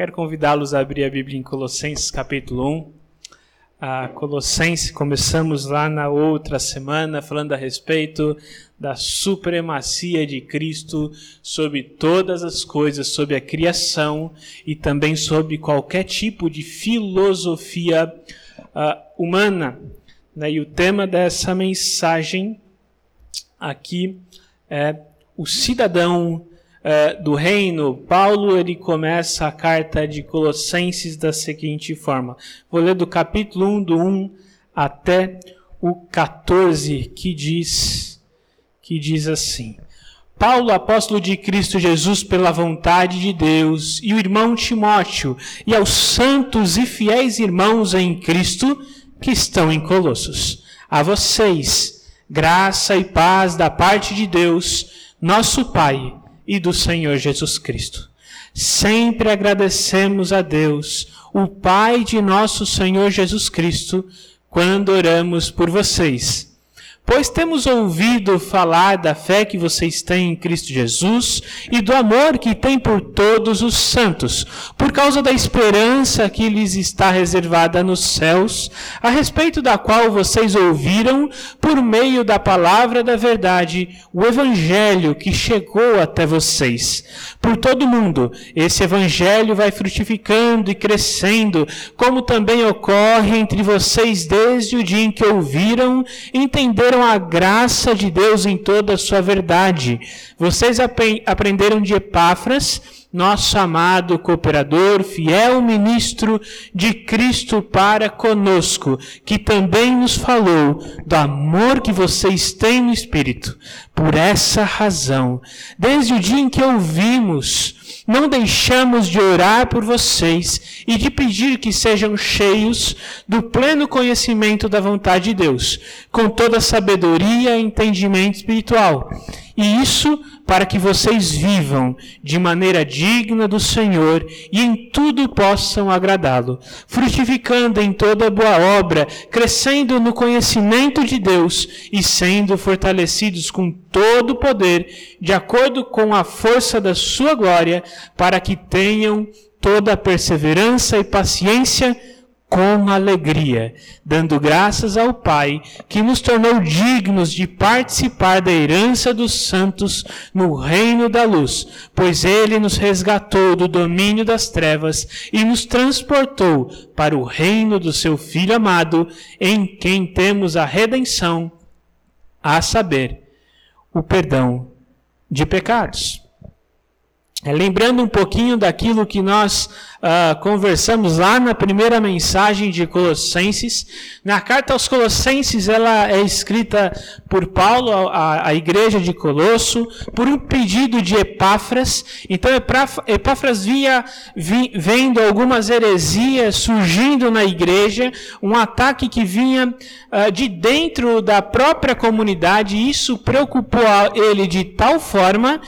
Quero convidá-los a abrir a Bíblia em Colossenses capítulo 1. A Colossenses, começamos lá na outra semana falando a respeito da supremacia de Cristo sobre todas as coisas, sobre a criação e também sobre qualquer tipo de filosofia uh, humana. Né? E o tema dessa mensagem aqui é o cidadão é, do reino, Paulo ele começa a carta de Colossenses da seguinte forma. Vou ler do capítulo 1, do 1 até o 14, que diz, que diz assim. Paulo, apóstolo de Cristo Jesus pela vontade de Deus, e o irmão Timóteo, e aos santos e fiéis irmãos em Cristo que estão em Colossos. A vocês, graça e paz da parte de Deus, nosso Pai, e do Senhor Jesus Cristo. Sempre agradecemos a Deus, o Pai de nosso Senhor Jesus Cristo, quando oramos por vocês Pois temos ouvido falar da fé que vocês têm em Cristo Jesus e do amor que têm por todos os santos, por causa da esperança que lhes está reservada nos céus, a respeito da qual vocês ouviram, por meio da palavra da verdade, o evangelho que chegou até vocês. Por todo mundo, esse evangelho vai frutificando e crescendo, como também ocorre entre vocês desde o dia em que ouviram, entenderam a graça de Deus em toda a sua verdade. Vocês aprenderam de Epáfras, nosso amado cooperador, fiel ministro de Cristo para conosco, que também nos falou do amor que vocês têm no Espírito. Por essa razão, desde o dia em que ouvimos, não deixamos de orar por vocês e de pedir que sejam cheios do pleno conhecimento da vontade de Deus, com toda sabedoria e entendimento espiritual. E isso para que vocês vivam de maneira digna do Senhor e em tudo possam agradá-lo, frutificando em toda boa obra, crescendo no conhecimento de Deus e sendo fortalecidos com todo o poder, de acordo com a força da sua glória, para que tenham toda a perseverança e paciência com alegria, dando graças ao Pai, que nos tornou dignos de participar da herança dos santos no reino da luz, pois Ele nos resgatou do domínio das trevas e nos transportou para o reino do Seu Filho amado, em quem temos a redenção, a saber, o perdão de pecados. É, lembrando um pouquinho daquilo que nós uh, conversamos lá na primeira mensagem de Colossenses, na carta aos Colossenses ela é escrita por Paulo à, igreja de Colosso por um pedido de Epáfras. Então Epáfras via vi, vendo algumas heresias surgindo na igreja, um ataque que vinha uh, de dentro da própria comunidade. E isso preocupou ele de tal forma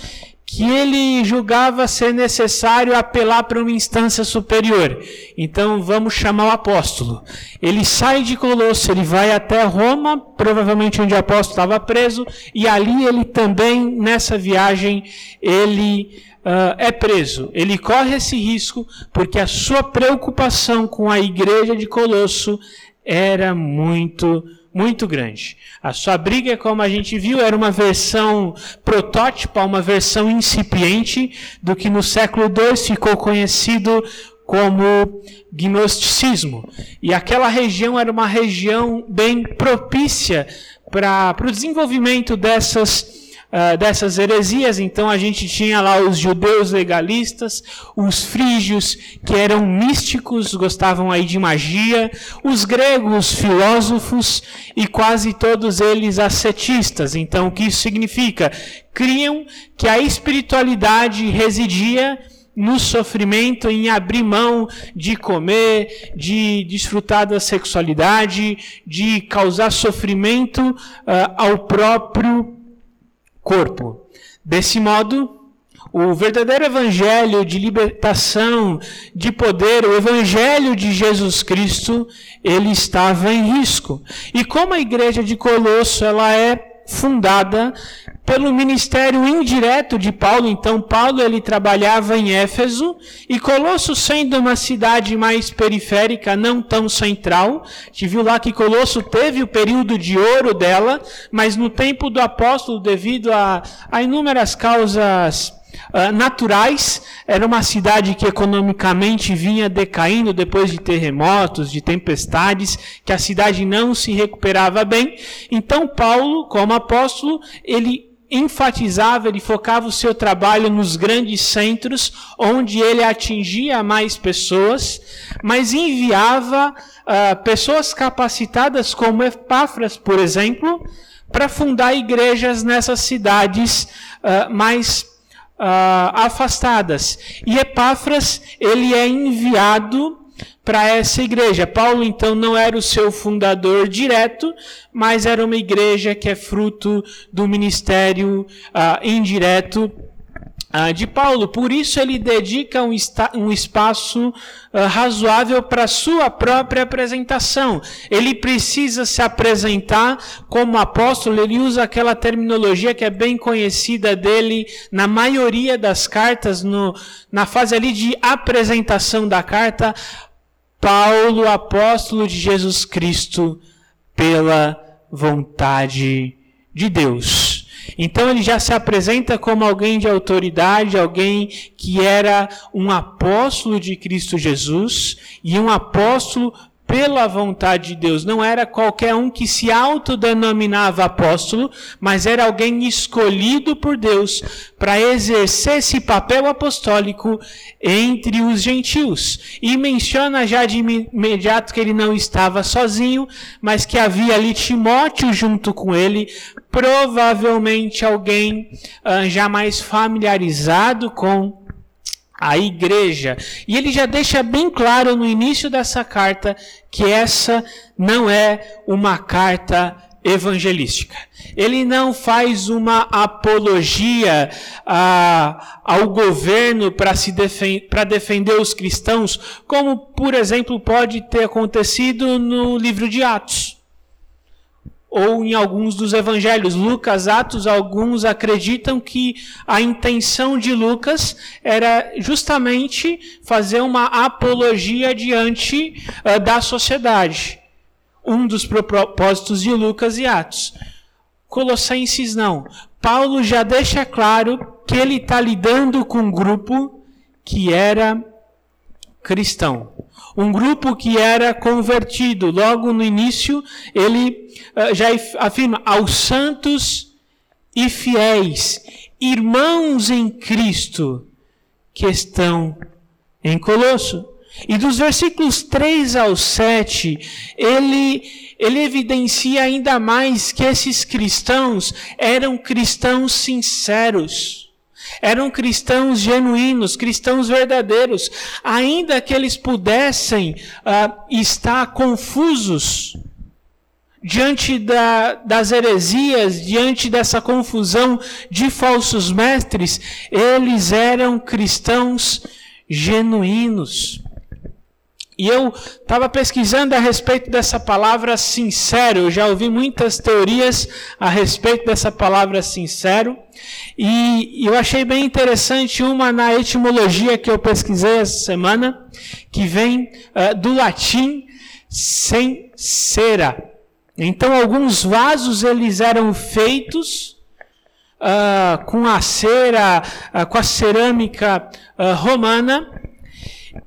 que ele julgava ser necessário apelar para uma instância superior. Então vamos chamar o apóstolo. Ele sai de Colosso, ele vai até Roma, provavelmente onde o apóstolo estava preso, e ali ele também, nessa viagem, ele uh, é preso. Ele corre esse risco porque a sua preocupação com a igreja de Colosso era muito muito grande. A sua briga, como a gente viu, era uma versão protótipa, uma versão incipiente do que no século II ficou conhecido como gnosticismo. E aquela região era uma região bem propícia para o desenvolvimento dessas uh, dessas heresias. Então a gente tinha lá os judeus legalistas, os frígios que eram místicos, gostavam aí de magia, os gregos filósofos e quase todos eles ascetistas. Então o que isso significa? Criam que a espiritualidade residia no sofrimento, em abrir mão de comer, de desfrutar da sexualidade, de causar sofrimento uh, ao próprio corpo. Desse modo, o verdadeiro evangelho de libertação, de poder, o evangelho de Jesus Cristo, ele estava em risco. E como a igreja de Colosso, ela é fundada pelo ministério indireto de Paulo. Então, Paulo ele trabalhava em Éfeso e Colosso, sendo uma cidade mais periférica, não tão central, a gente viu lá que Colosso teve o período de ouro dela, mas no tempo do apóstolo, devido a, a inúmeras causas Uh, naturais. Era uma cidade que economicamente vinha decaindo depois de terremotos, de tempestades, que a cidade não se recuperava bem. Então, Paulo, como apóstolo, ele enfatizava, ele focava o seu trabalho nos grandes centros, onde ele atingia mais pessoas, mas enviava uh, pessoas capacitadas, como Epáfras, por exemplo, para fundar igrejas nessas cidades uh, mais uh, afastadas. E Epáfras, ele é enviado para essa igreja. Paulo, então, não era o seu fundador direto, mas era uma igreja que é fruto do ministério uh, indireto ah, de Paulo. Por isso ele dedica um, um espaço uh, razoável para sua própria apresentação. Ele precisa se apresentar como apóstolo, ele usa aquela terminologia que é bem conhecida dele na maioria das cartas, no, na fase ali de apresentação da carta. Paulo, apóstolo de Jesus Cristo, pela vontade de Deus. Então ele já se apresenta como alguém de autoridade, alguém que era um apóstolo de Cristo Jesus e um apóstolo pela vontade de Deus. Não era qualquer um que se autodenominava apóstolo, mas era alguém escolhido por Deus para exercer esse papel apostólico entre os gentios. E menciona já de imediato que ele não estava sozinho, mas que havia ali Timóteo junto com ele, provavelmente alguém uh, já mais familiarizado com a igreja. E ele já deixa bem claro no início dessa carta que essa não é uma carta evangelística. Ele não faz uma apologia a, ao governo para defen defender os cristãos, como por exemplo pode ter acontecido no livro de Atos ou em alguns dos evangelhos. Lucas, Atos, alguns acreditam que a intenção de Lucas era justamente fazer uma apologia diante uh, da sociedade. Um dos propósitos de Lucas e Atos. Colossenses não. Paulo já deixa claro que ele está lidando com um grupo que era cristão um grupo que era convertido. Logo no início, ele uh, já afirma aos santos e fiéis, irmãos em Cristo, que estão em Colosso. E dos versículos 3 ao 7, ele, ele evidencia ainda mais que esses cristãos eram cristãos sinceros eram cristãos genuínos, cristãos verdadeiros, ainda que eles pudessem uh, estar confusos diante da, das heresias, diante dessa confusão de falsos mestres, eles eram cristãos genuínos. E eu estava pesquisando a respeito dessa palavra sincero. Eu já ouvi muitas teorias a respeito dessa palavra sincero. E eu achei bem interessante uma na etimologia que eu pesquisei essa semana, que vem uh, do latim sincera. Então, alguns vasos eles eram feitos uh, com a cera, uh, com a cerâmica romana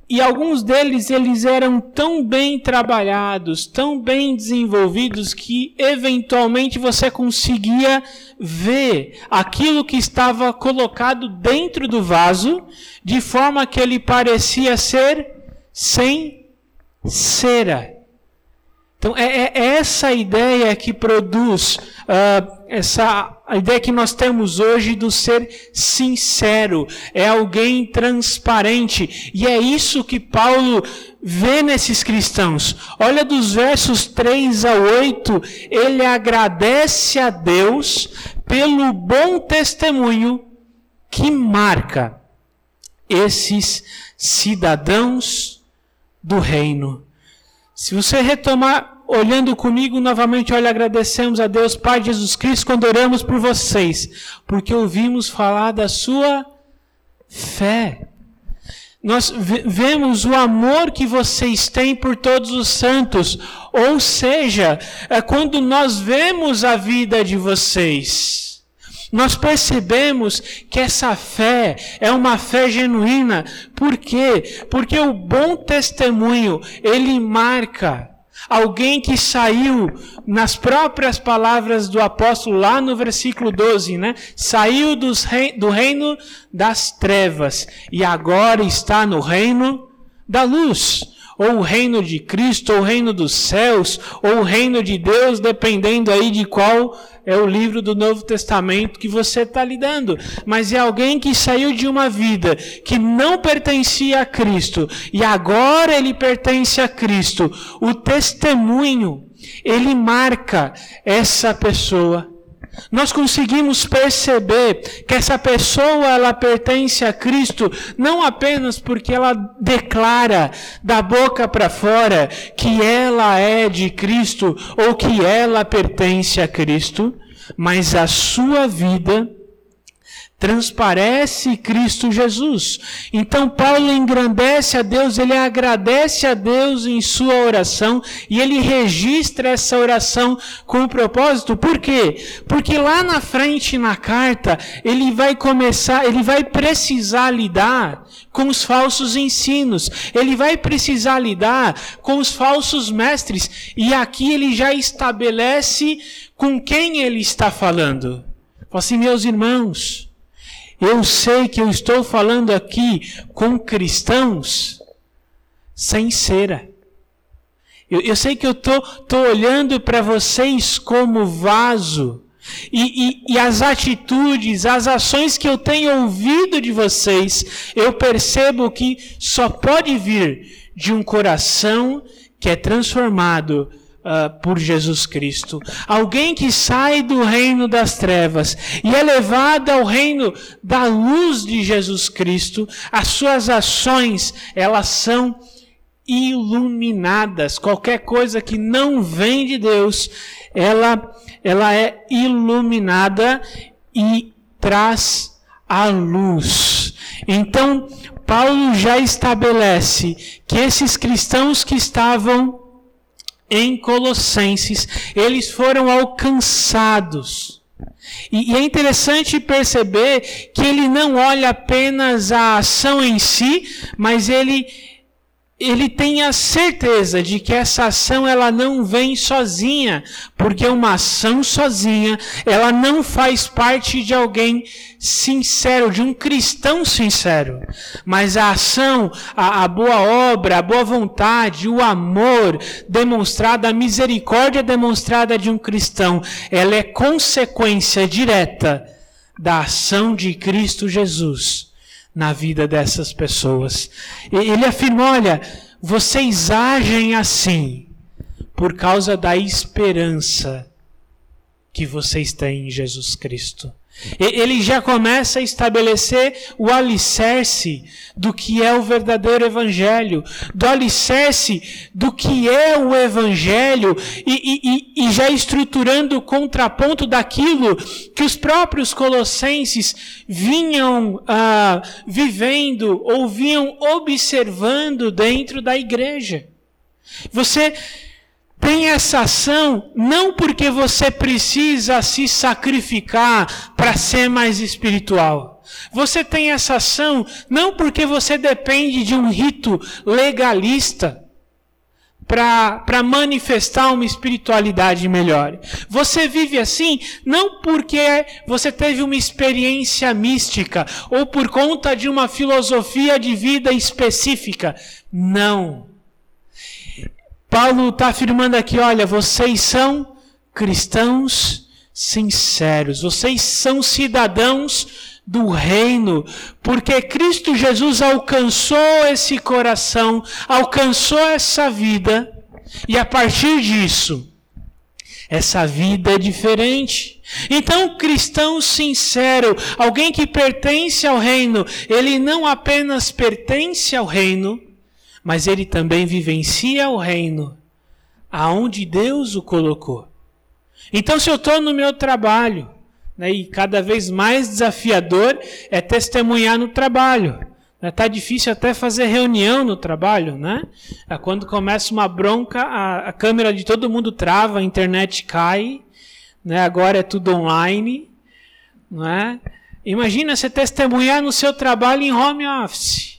e alguns deles eles eram tão bem trabalhados, tão bem desenvolvidos que eventualmente você conseguia ver aquilo que estava colocado dentro do vaso, de forma que ele parecia ser sem cera. Então é, é essa ideia que produz uh, essa a ideia que nós temos hoje do ser sincero, é alguém transparente, e é isso que Paulo vê nesses cristãos. Olha dos versos 3 a 8, ele agradece a Deus pelo bom testemunho que marca esses cidadãos do reino. Se você retomar olhando comigo novamente, olha, agradecemos a Deus, Pai Jesus Cristo, quando oramos por vocês, porque ouvimos falar da sua fé. Nós vemos o amor que vocês têm por todos os santos, ou seja, é quando nós vemos a vida de vocês nós percebemos que essa fé é uma fé genuína. Por quê? Porque o bom testemunho, ele marca alguém que saiu, nas próprias palavras do apóstolo, lá no versículo 12, né? Saiu rei, do reino das trevas e agora está no reino da luz. Ou o reino de Cristo, ou o reino dos céus, ou o reino de Deus, dependendo aí de qual é o livro do Novo Testamento que você está lidando, mas é alguém que saiu de uma vida que não pertencia a Cristo e agora ele pertence a Cristo. O testemunho, ele marca essa pessoa. Nós conseguimos perceber que essa pessoa ela pertence a Cristo não apenas porque ela declara da boca para fora que ela é de Cristo ou que ela pertence a Cristo, mas a sua vida transparece Cristo Jesus. Então Paulo engrandece a Deus, ele agradece a Deus em sua oração e ele registra essa oração com o propósito. Por quê? Porque lá na frente na carta, ele vai começar, ele vai precisar lidar com os falsos ensinos. Ele vai precisar lidar com os falsos mestres e aqui ele já estabelece com quem ele está falando. Assim, meus irmãos, eu sei que eu estou falando aqui com cristãos sem cera. Eu, eu sei que eu estou tô, tô olhando para vocês como vaso. E, e, e, as atitudes, as ações que eu tenho ouvido de vocês, eu percebo que só pode vir de um coração que é transformado uh, por Jesus Cristo. Alguém que sai do reino das trevas e é levado ao reino da luz de Jesus Cristo, as suas ações, elas são iluminadas. Qualquer coisa que não vem de Deus, ela, ela é iluminada e traz a luz. Então, Paulo já estabelece que esses cristãos que estavam em Colossenses, eles foram alcançados. E, e, é interessante perceber que ele não olha apenas a ação em si, mas ele ele tem a certeza de que essa ação ela não vem sozinha, porque uma ação sozinha, ela não faz parte de alguém sincero, de um cristão sincero. Mas a ação, a, a boa obra, a boa vontade, o amor demonstrado, a misericórdia demonstrada de um cristão, ela é consequência direta da ação de Cristo Jesus na vida dessas pessoas. Ele afirma: olha, vocês agem assim por causa da esperança que vocês têm em Jesus Cristo. Ele já começa a estabelecer o alicerce do que é o verdadeiro Evangelho, do alicerce do que é o Evangelho, e, e, e já estruturando o contraponto daquilo que os próprios colossenses vinham ah, vivendo ou vinham observando dentro da igreja. Você tem essa ação não porque você precisa se sacrificar para ser mais espiritual. Você tem essa ação não porque você depende de um rito legalista para manifestar uma espiritualidade melhor. Você vive assim não porque você teve uma experiência mística ou por conta de uma filosofia de vida específica. Não. Paulo está afirmando aqui: olha, vocês são cristãos sinceros, vocês são cidadãos do reino, porque Cristo Jesus alcançou esse coração, alcançou essa vida, e a partir disso, essa vida é diferente. Então, cristão sincero, alguém que pertence ao reino, ele não apenas pertence ao reino, mas ele também vivencia o reino aonde Deus o colocou. Então, se eu estou no meu trabalho, né, e cada vez mais desafiador é testemunhar no trabalho. Está né, difícil até fazer reunião no trabalho, né? É quando começa uma bronca, a, a câmera de todo mundo trava, a internet cai, né? agora é tudo online. Né? Imagina você testemunhar no seu trabalho em home office.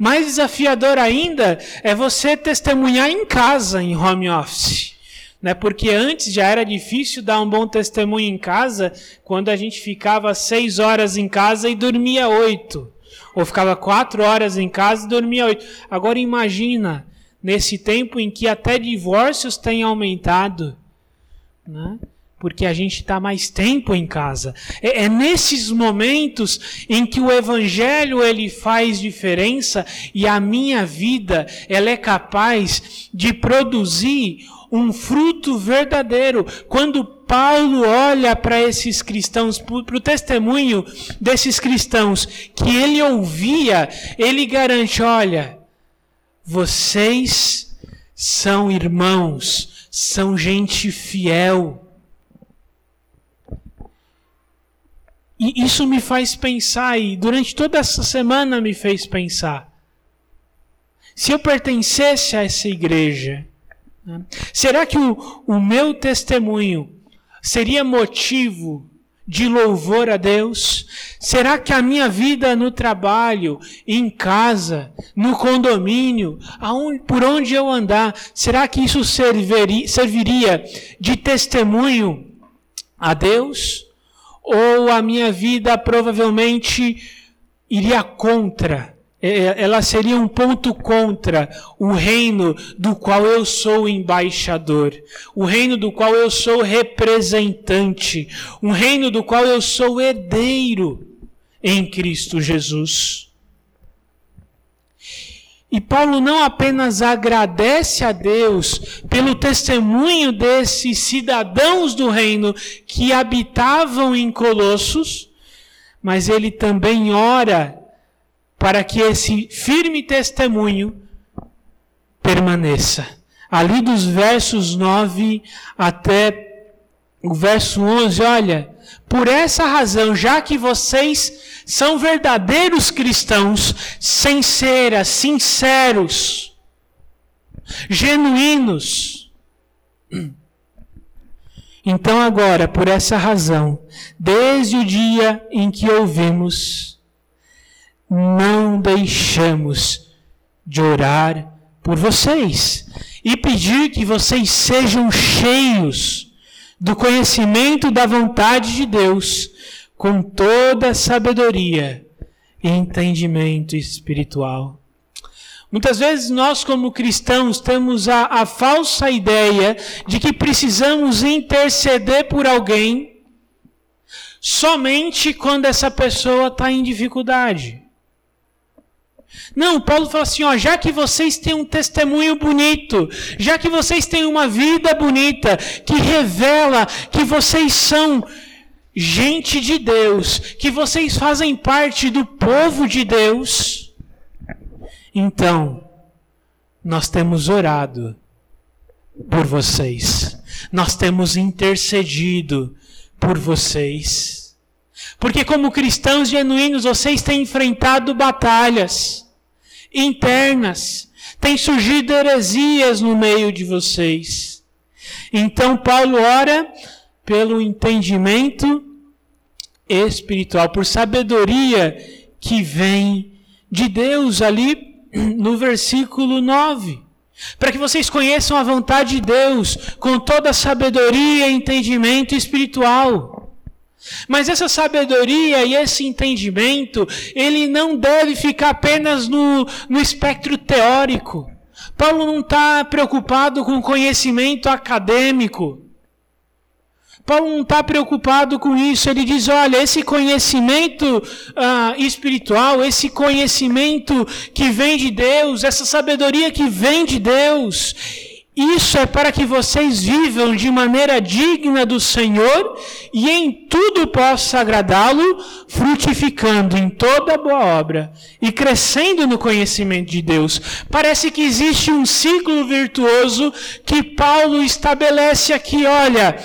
Mais desafiador ainda é você testemunhar em casa em home office. Né? Porque antes já era difícil dar um bom testemunho em casa, quando a gente ficava seis horas em casa e dormia oito. Ou ficava quatro horas em casa e dormia oito. Agora imagina, nesse tempo em que até divórcios têm aumentado. Né? Porque a gente está mais tempo em casa. É, é, nesses momentos em que o evangelho ele faz diferença e a minha vida ela é capaz de produzir um fruto verdadeiro. Quando Paulo olha para esses cristãos, para o testemunho desses cristãos que ele ouvia, ele garante: olha, vocês são irmãos, são gente fiel E isso me faz pensar, e durante toda essa semana me fez pensar. Se eu pertencesse a essa igreja, né, será que o, o meu testemunho seria motivo de louvor a Deus? Será que a minha vida no trabalho, em casa, no condomínio, aonde, por onde eu andar, será que isso serviria, serviria de testemunho a Deus? Ou a minha vida provavelmente iria contra, ela seria um ponto contra o reino do qual eu sou embaixador, o reino do qual eu sou representante, um reino do qual eu sou herdeiro em Cristo Jesus. E Paulo não apenas agradece a Deus pelo testemunho desses cidadãos do reino que habitavam em Colossos, mas ele também ora para que esse firme testemunho permaneça. Ali dos versos 9 até o verso 11, olha, por essa razão, já que vocês são verdadeiros cristãos, sinceras, sinceros, genuínos. Então, agora, por essa razão, desde o dia em que ouvimos, não deixamos de orar por vocês e pedir que vocês sejam cheios do conhecimento da vontade de Deus, com toda sabedoria e entendimento espiritual. Muitas vezes nós, como cristãos, temos a, a falsa ideia de que precisamos interceder por alguém somente quando essa pessoa está em dificuldade. Não, Paulo fala assim: ó, já que vocês têm um testemunho bonito, já que vocês têm uma vida bonita, que revela que vocês são gente de Deus, que vocês fazem parte do povo de Deus, então, nós temos orado por vocês, nós temos intercedido por vocês. Porque, como cristãos genuínos, vocês têm enfrentado batalhas internas, têm surgido heresias no meio de vocês. Então, Paulo ora pelo entendimento espiritual, por sabedoria que vem de Deus, ali no versículo 9 para que vocês conheçam a vontade de Deus com toda a sabedoria e entendimento espiritual. Mas essa sabedoria e esse entendimento, ele não deve ficar apenas no, no espectro teórico. Paulo não está preocupado com conhecimento acadêmico. Paulo não está preocupado com isso. Ele diz: olha, esse conhecimento ah, espiritual, esse conhecimento que vem de Deus, essa sabedoria que vem de Deus, Isso é para que vocês vivam de maneira digna do Senhor e em tudo possa agradá-lo, frutificando em toda boa obra e crescendo no conhecimento de Deus. Parece que existe um ciclo virtuoso que Paulo estabelece aqui. Olha,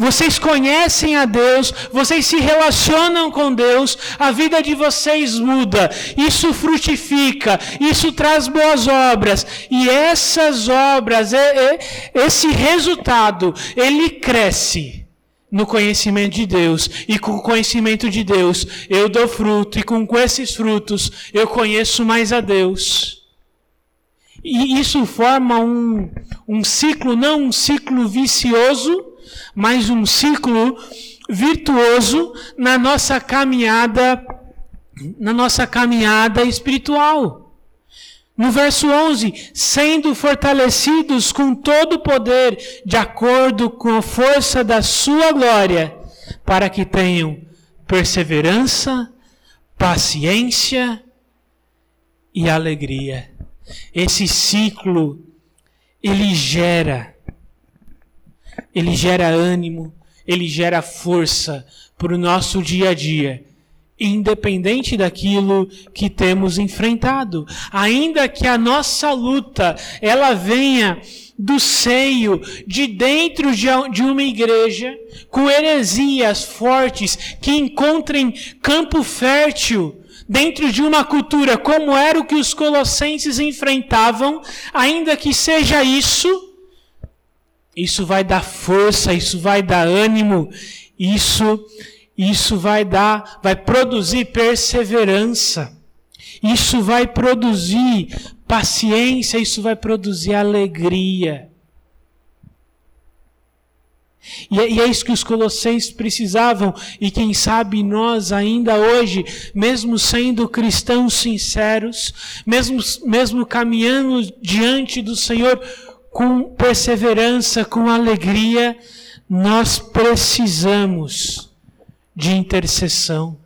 vocês conhecem a Deus, vocês se relacionam com Deus, a vida de vocês muda, isso frutifica, isso traz boas obras, e essas obras, esse resultado, ele cresce no conhecimento de Deus, e com o conhecimento de Deus eu dou fruto, e com esses frutos eu conheço mais a Deus. E isso forma um, um ciclo, não um ciclo vicioso, mais um ciclo virtuoso na nossa caminhada na nossa caminhada espiritual. No verso 11, sendo fortalecidos com todo o poder, de acordo com a força da sua glória, para que tenham perseverança, paciência e alegria. Esse ciclo ele gera ele gera ânimo, ele gera força para o nosso dia a dia, independente daquilo que temos enfrentado. Ainda que a nossa luta ela venha do seio, de dentro de uma igreja, com heresias fortes que encontrem campo fértil dentro de uma cultura como era o que os colossenses enfrentavam, ainda que seja isso, isso vai dar força, isso vai dar ânimo, isso isso vai dar, vai produzir perseverança. Isso vai produzir paciência, isso vai produzir alegria. E é, é, isso que os colossenses precisavam, e quem sabe nós ainda hoje, mesmo sendo cristãos sinceros, mesmo, mesmo caminhando diante do Senhor com perseverança, com alegria, nós precisamos de intercessão.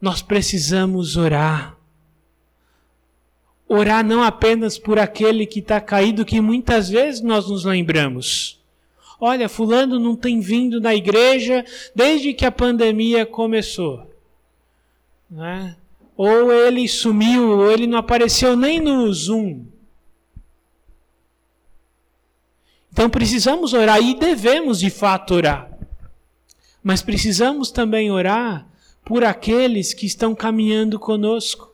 Nós precisamos orar. Orar não apenas por aquele que está caído, que muitas vezes nós nos lembramos. Olha, Fulano não tem vindo na igreja desde que a pandemia começou. Né? Ou ele sumiu, ou ele não apareceu nem no Zoom. Então precisamos orar e devemos de fato orar. Mas precisamos também orar por aqueles que estão caminhando conosco.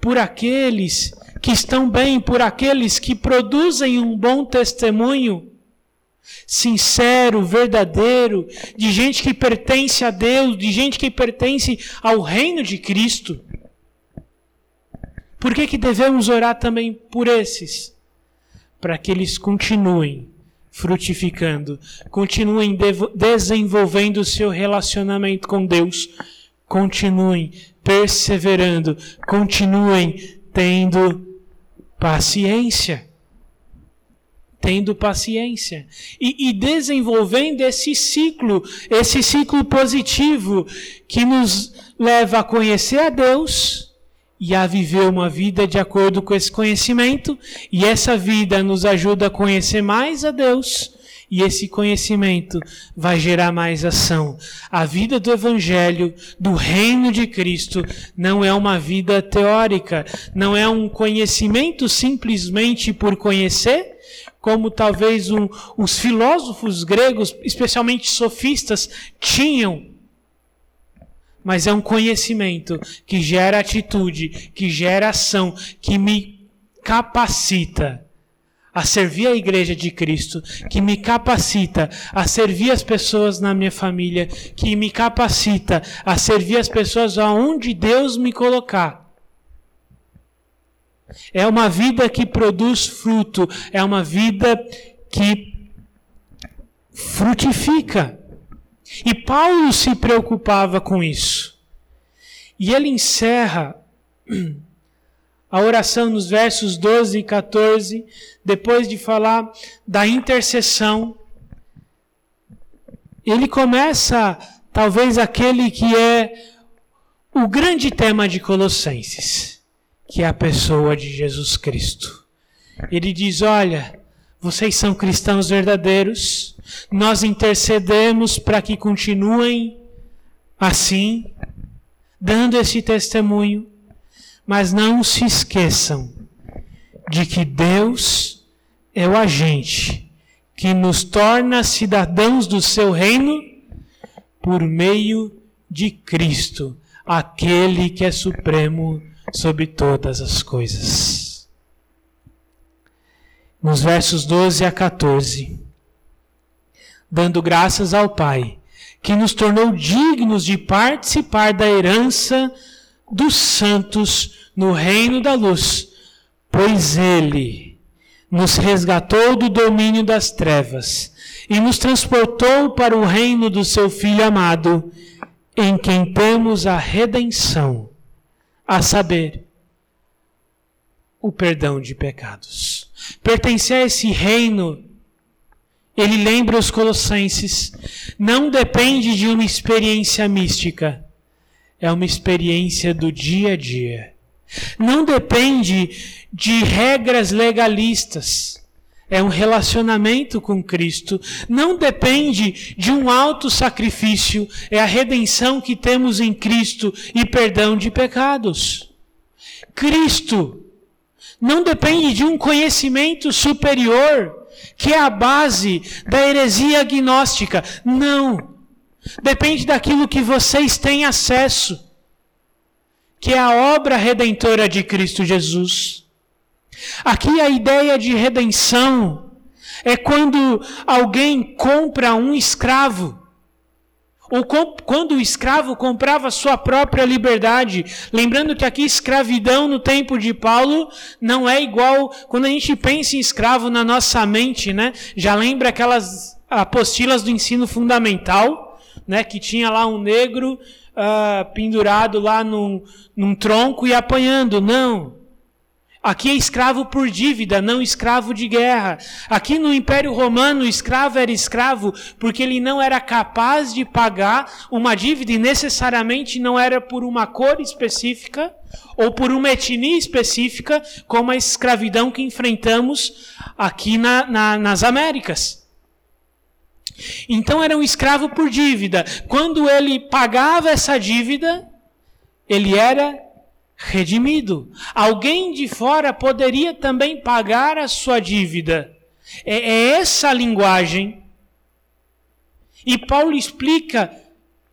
Por aqueles que estão bem, por aqueles que produzem um bom testemunho sincero, verdadeiro, de gente que pertence a Deus, de gente que pertence ao reino de Cristo. Por que, que devemos orar também por esses? Para que eles continuem frutificando, continuem desenvolvendo o seu relacionamento com Deus, continuem perseverando, continuem tendo paciência. Tendo paciência e, e desenvolvendo esse ciclo, esse ciclo positivo que nos leva a conhecer a Deus, e a viver uma vida de acordo com esse conhecimento, e essa vida nos ajuda a conhecer mais a Deus, e esse conhecimento vai gerar mais ação. A vida do Evangelho, do Reino de Cristo, não é uma vida teórica, não é um conhecimento simplesmente por conhecer, como talvez um, os filósofos gregos, especialmente sofistas, tinham mas é um conhecimento que gera atitude, que gera ação, que me capacita a servir a igreja de Cristo, que me capacita a servir as pessoas na minha família, que me capacita a servir as pessoas aonde Deus me colocar. É uma vida que produz fruto, é uma vida que frutifica. E Paulo se preocupava com isso. E ele encerra a oração nos versos 12 e 14, depois de falar da intercessão. Ele começa, talvez, aquele que é o grande tema de Colossenses, que é a pessoa de Jesus Cristo. Ele diz: Olha, vocês são cristãos verdadeiros, nós intercedemos para que continuem assim, dando esse testemunho, mas não se esqueçam de que Deus é o agente que nos torna cidadãos do seu reino por meio de Cristo, aquele que é supremo sobre todas as coisas. Nos versos 12 a 14, dando graças ao Pai, que nos tornou dignos de participar da herança dos santos no reino da luz, pois Ele nos resgatou do domínio das trevas e nos transportou para o reino do seu Filho amado, em quem temos a redenção, a saber, o perdão de pecados. Pertencer a esse reino, ele lembra os Colossenses, não depende de uma experiência mística, é uma experiência do dia a dia. Não depende de regras legalistas é um relacionamento com Cristo. Não depende de um alto sacrifício, é a redenção que temos em Cristo e perdão de pecados. Cristo não depende de um conhecimento superior, que é a base da heresia agnóstica. Não. Depende daquilo que vocês têm acesso, que é a obra redentora de Cristo Jesus. Aqui a ideia de redenção é quando alguém compra um escravo. Ou quando o escravo comprava sua própria liberdade. Lembrando que aqui escravidão no tempo de Paulo não é igual quando a gente pensa em escravo na nossa mente, né? Já lembra aquelas apostilas do ensino fundamental, né? Que tinha lá um negro uh, pendurado lá num, num tronco e apanhando. Não. Aqui é escravo por dívida, não escravo de guerra. Aqui no Império Romano, o escravo era escravo porque ele não era capaz de pagar uma dívida e necessariamente não era por uma cor específica ou por uma etnia específica, como a escravidão que enfrentamos aqui na, na, nas Américas. Então era um escravo por dívida. Quando ele pagava essa dívida, ele era redimido. Alguém de fora poderia também pagar a sua dívida. É, é essa a linguagem. E Paulo explica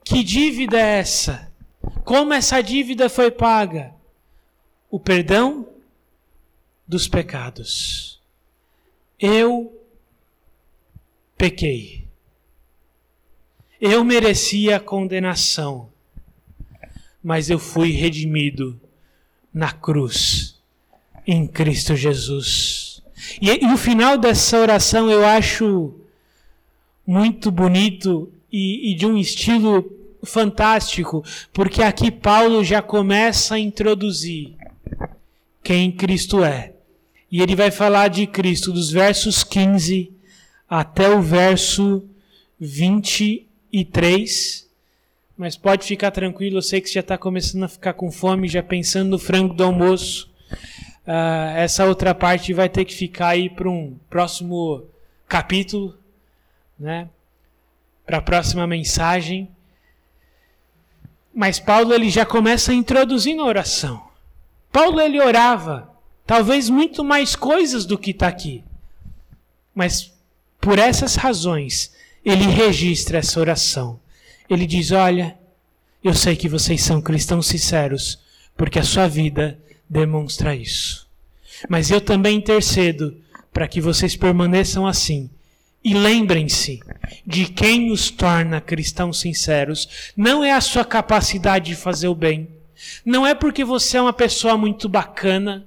que dívida é essa? Como essa dívida foi paga? O perdão dos pecados. Eu pequei. Eu merecia condenação, mas eu fui redimido na cruz, em Cristo Jesus. E, e o final dessa oração eu acho muito bonito e, e de um estilo fantástico, porque aqui Paulo já começa a introduzir quem Cristo é. E ele vai falar de Cristo dos versos 15 até o verso 23 mas pode ficar tranquilo, eu sei que você já está começando a ficar com fome, já pensando no frango do almoço. Uh, essa outra parte vai ter que ficar aí para um próximo capítulo, né? Para a próxima mensagem. Mas Paulo ele já começa introduzindo a oração. Paulo ele orava, talvez muito mais coisas do que está aqui. Mas por essas razões, ele registra essa oração. Ele diz: Olha, eu sei que vocês são cristãos sinceros, porque a sua vida demonstra isso. Mas eu também intercedo para que vocês permaneçam assim. E lembrem-se de quem os torna cristãos sinceros. Não é a sua capacidade de fazer o bem. Não é porque você é uma pessoa muito bacana.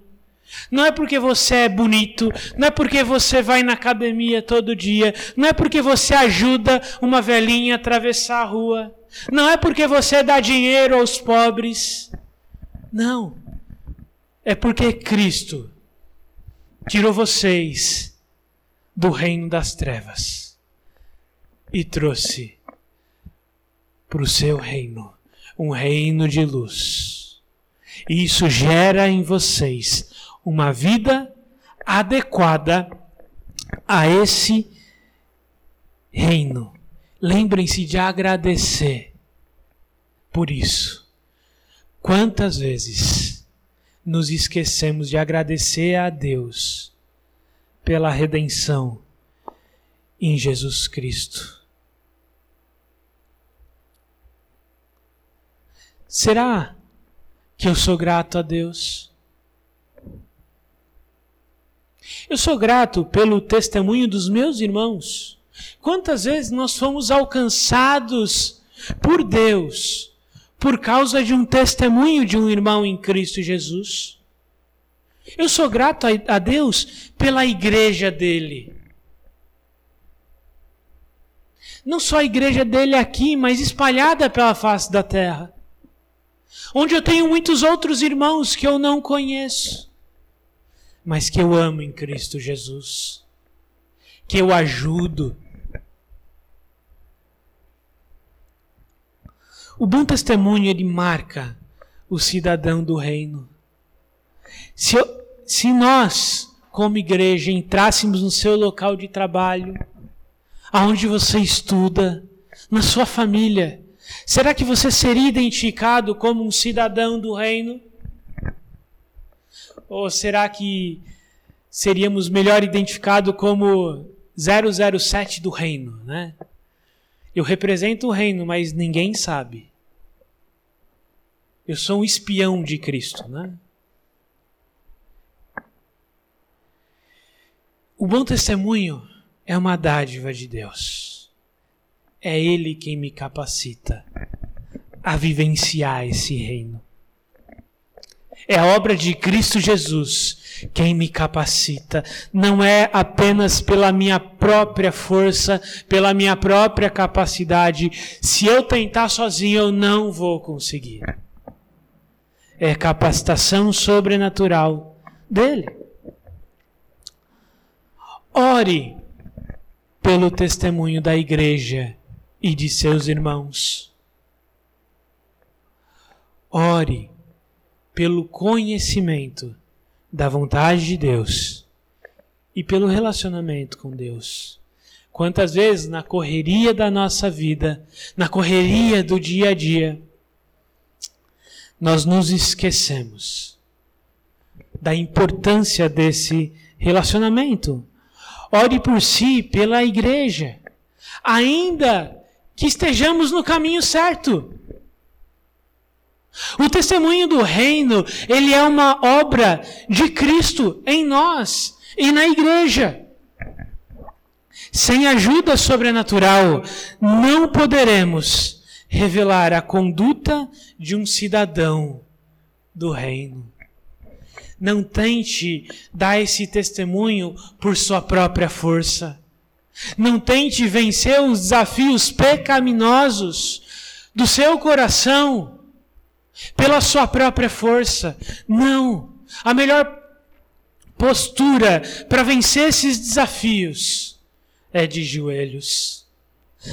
Não é porque você é bonito, não é porque você vai na academia todo dia, não é porque você ajuda uma velhinha a atravessar a rua, não é porque você dá dinheiro aos pobres. Não. É porque Cristo tirou vocês do reino das trevas e trouxe para o seu reino um reino de luz. E isso gera em vocês uma vida adequada a esse reino. Lembrem-se de agradecer por isso. Quantas vezes nos esquecemos de agradecer a Deus pela redenção em Jesus Cristo? Será que eu sou grato a Deus? Eu sou grato pelo testemunho dos meus irmãos. Quantas vezes nós fomos alcançados por Deus por causa de um testemunho de um irmão em Cristo Jesus? Eu sou grato a Deus pela igreja dele. Não só a igreja dele aqui, mas espalhada pela face da terra. Onde eu tenho muitos outros irmãos que eu não conheço mas que eu amo em Cristo Jesus, que eu ajudo. O bom testemunho ele marca o cidadão do reino. Se, eu, se nós, como igreja, entrássemos no seu local de trabalho, aonde você estuda, na sua família, será que você seria identificado como um cidadão do reino? Ou será que seríamos melhor identificados como 007 do reino, né? Eu represento o reino, mas ninguém sabe. Eu sou um espião de Cristo, né? O bom testemunho é uma dádiva de Deus. É Ele quem me capacita a vivenciar esse reino. É a obra de Cristo Jesus quem me capacita. Não é apenas pela minha própria força, pela minha própria capacidade. Se eu tentar sozinho, eu não vou conseguir. É capacitação sobrenatural dele. Ore pelo testemunho da igreja e de seus irmãos. Ore pelo conhecimento da vontade de Deus e pelo relacionamento com Deus. Quantas vezes na correria da nossa vida, na correria do dia a dia, nós nos esquecemos da importância desse relacionamento. Ore por si, pela igreja, ainda que estejamos no caminho certo. O testemunho do reino, ele é uma obra de Cristo em nós e na igreja. Sem ajuda sobrenatural, não poderemos revelar a conduta de um cidadão do reino. Não tente dar esse testemunho por sua própria força. Não tente vencer os desafios pecaminosos do seu coração pela sua própria força. Não. A melhor postura para vencer esses desafios é de joelhos.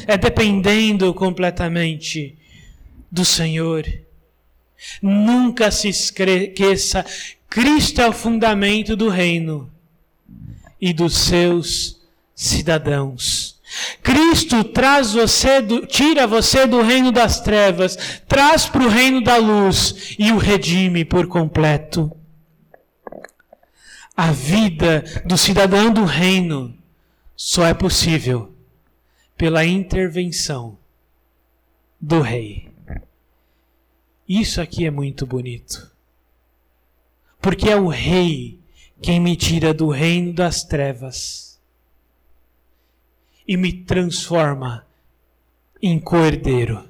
É dependendo completamente do Senhor. Nunca se esqueça, Cristo é o fundamento do reino e dos seus cidadãos. Cristo traz você, do, tira você do reino das trevas, traz para o reino da luz e o redime por completo. A vida do cidadão do reino só é possível pela intervenção do rei. Isso aqui é muito bonito. Porque é o rei quem me tira do reino das trevas e me transforma em cordeiro.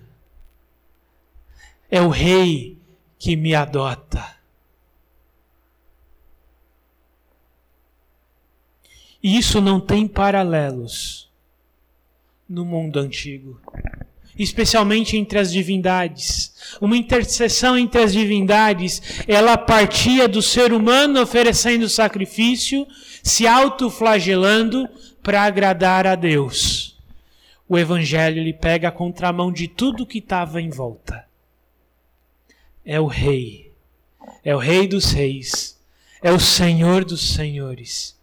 É o rei que me adota. E isso não tem paralelos no mundo antigo, especialmente entre as divindades. Uma intercessão entre as divindades, ela partia do ser humano oferecendo sacrifício, se autoflagelando para agradar a Deus. O evangelho ele pega a contramão de tudo que estava em volta. É o rei. É o rei dos reis. É o senhor dos senhores.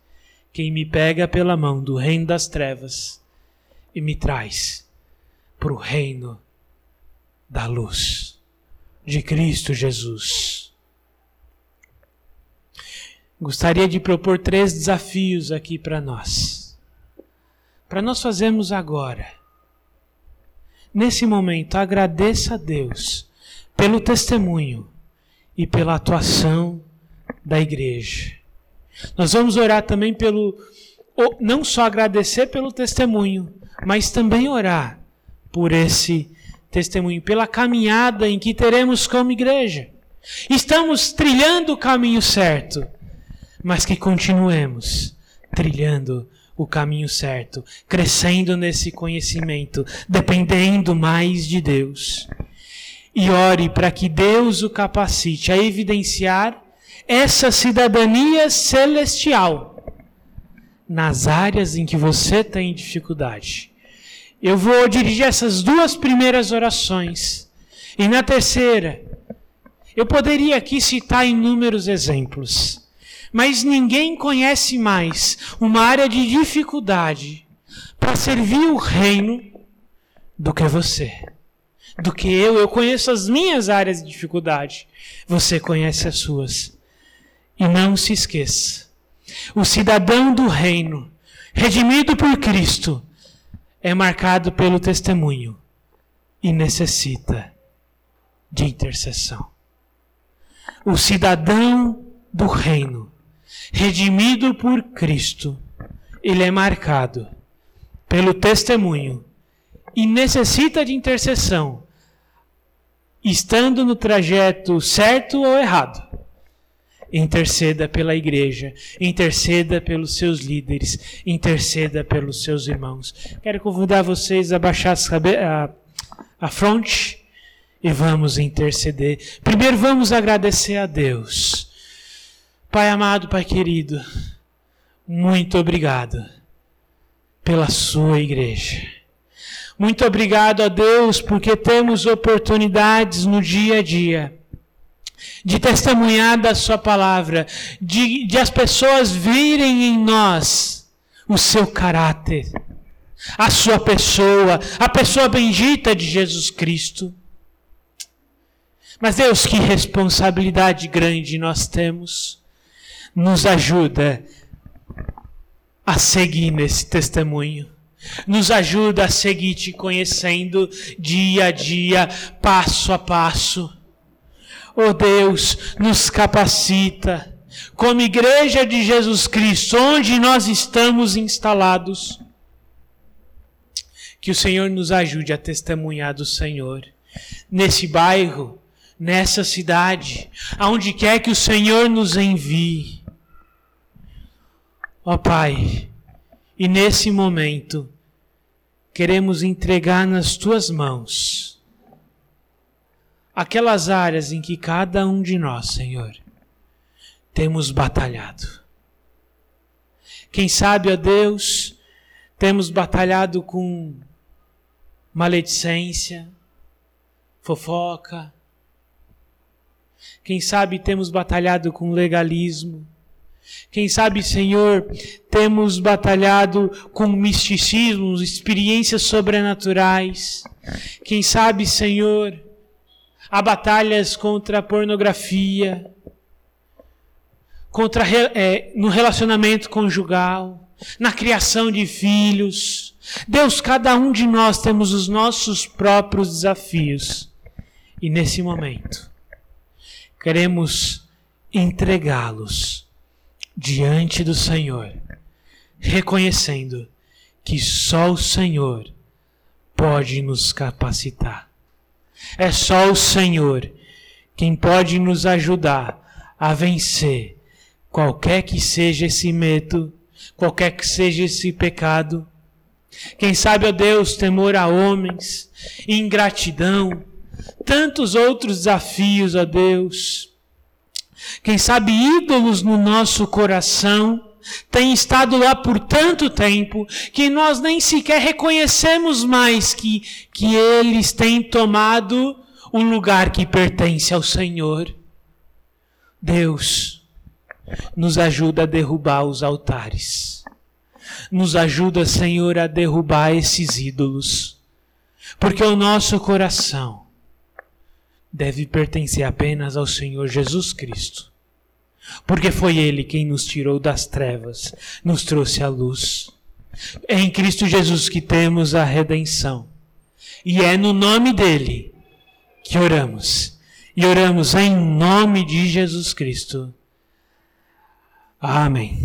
quem me pega pela mão do reino das trevas e me traz para o reino da luz de Cristo Jesus. Gostaria de propor três desafios aqui para nós. Para nós fazermos agora. Nesse momento, agradeça a Deus pelo testemunho e pela atuação da igreja. Nós vamos orar também pelo, não só agradecer pelo testemunho, mas também orar por esse testemunho, pela caminhada em que teremos como igreja. Estamos trilhando o caminho certo, mas que continuemos trilhando o caminho certo, crescendo nesse conhecimento, dependendo mais de Deus. E ore para que Deus o capacite a evidenciar essa cidadania celestial nas áreas em que você tem dificuldade. Eu vou dirigir essas duas primeiras orações. E na terceira, eu poderia aqui citar inúmeros exemplos. Mas ninguém conhece mais uma área de dificuldade para servir o reino do que você. Do que eu. Eu conheço as minhas áreas de dificuldade. Você conhece as suas. E não se esqueça: o cidadão do reino, redimido por Cristo, é marcado pelo testemunho e necessita de intercessão. O cidadão do reino, redimido por Cristo, ele é marcado pelo testemunho e necessita de intercessão, estando no trajeto certo ou errado interceda pela igreja, interceda pelos seus líderes, interceda pelos seus irmãos. Quero convidar vocês a baixar a, a fronte e vamos interceder. Primeiro vamos agradecer a Deus. Pai amado, Pai querido, muito obrigado pela sua igreja. Muito obrigado a Deus porque temos oportunidades no dia a dia de testemunhar da Sua palavra, de, de as pessoas virem em nós o seu caráter, a Sua pessoa, a pessoa bendita de Jesus Cristo. Mas Deus, que responsabilidade grande nós temos. Nos ajuda a seguir nesse testemunho. Nos ajuda a seguir te conhecendo dia a dia, passo a passo oh Deus, nos capacita, como igreja de Jesus Cristo, onde nós estamos instalados. Que o Senhor nos ajude a testemunhar do Senhor nesse bairro, nessa cidade, aonde quer que o Senhor nos envie. Ó oh, Pai, e nesse momento queremos entregar nas tuas mãos aquelas áreas em que cada um de nós, Senhor, temos batalhado. Quem sabe, ó Deus, temos batalhado com maledicência, fofoca. Quem sabe temos batalhado com legalismo. Quem sabe, Senhor, temos batalhado com misticismo, experiências sobrenaturais. Quem sabe, Senhor, Há batalhas contra a pornografia, contra é, no relacionamento conjugal, na criação de filhos. Deus, cada um de nós temos os nossos próprios desafios. E nesse momento, queremos entregá-los diante do Senhor, reconhecendo que só o Senhor pode nos capacitar. É só o Senhor quem pode nos ajudar a vencer qualquer que seja esse medo, qualquer que seja esse pecado. Quem sabe, ó Deus, temor a homens, ingratidão, tantos outros desafios, ó Deus. Quem sabe ídolos no nosso coração tem estado lá por tanto tempo que nós nem sequer reconhecemos mais que, que eles têm tomado o lugar que pertence ao Senhor. Deus nos ajuda a derrubar os altares. Nos ajuda, Senhor, a derrubar esses ídolos, porque o nosso coração deve pertencer apenas ao Senhor Jesus Cristo, porque foi Ele quem nos tirou das trevas, nos trouxe à luz. É em Cristo Jesus que temos a redenção, e é no nome dEle que oramos, e oramos em nome de Jesus Cristo. Amém.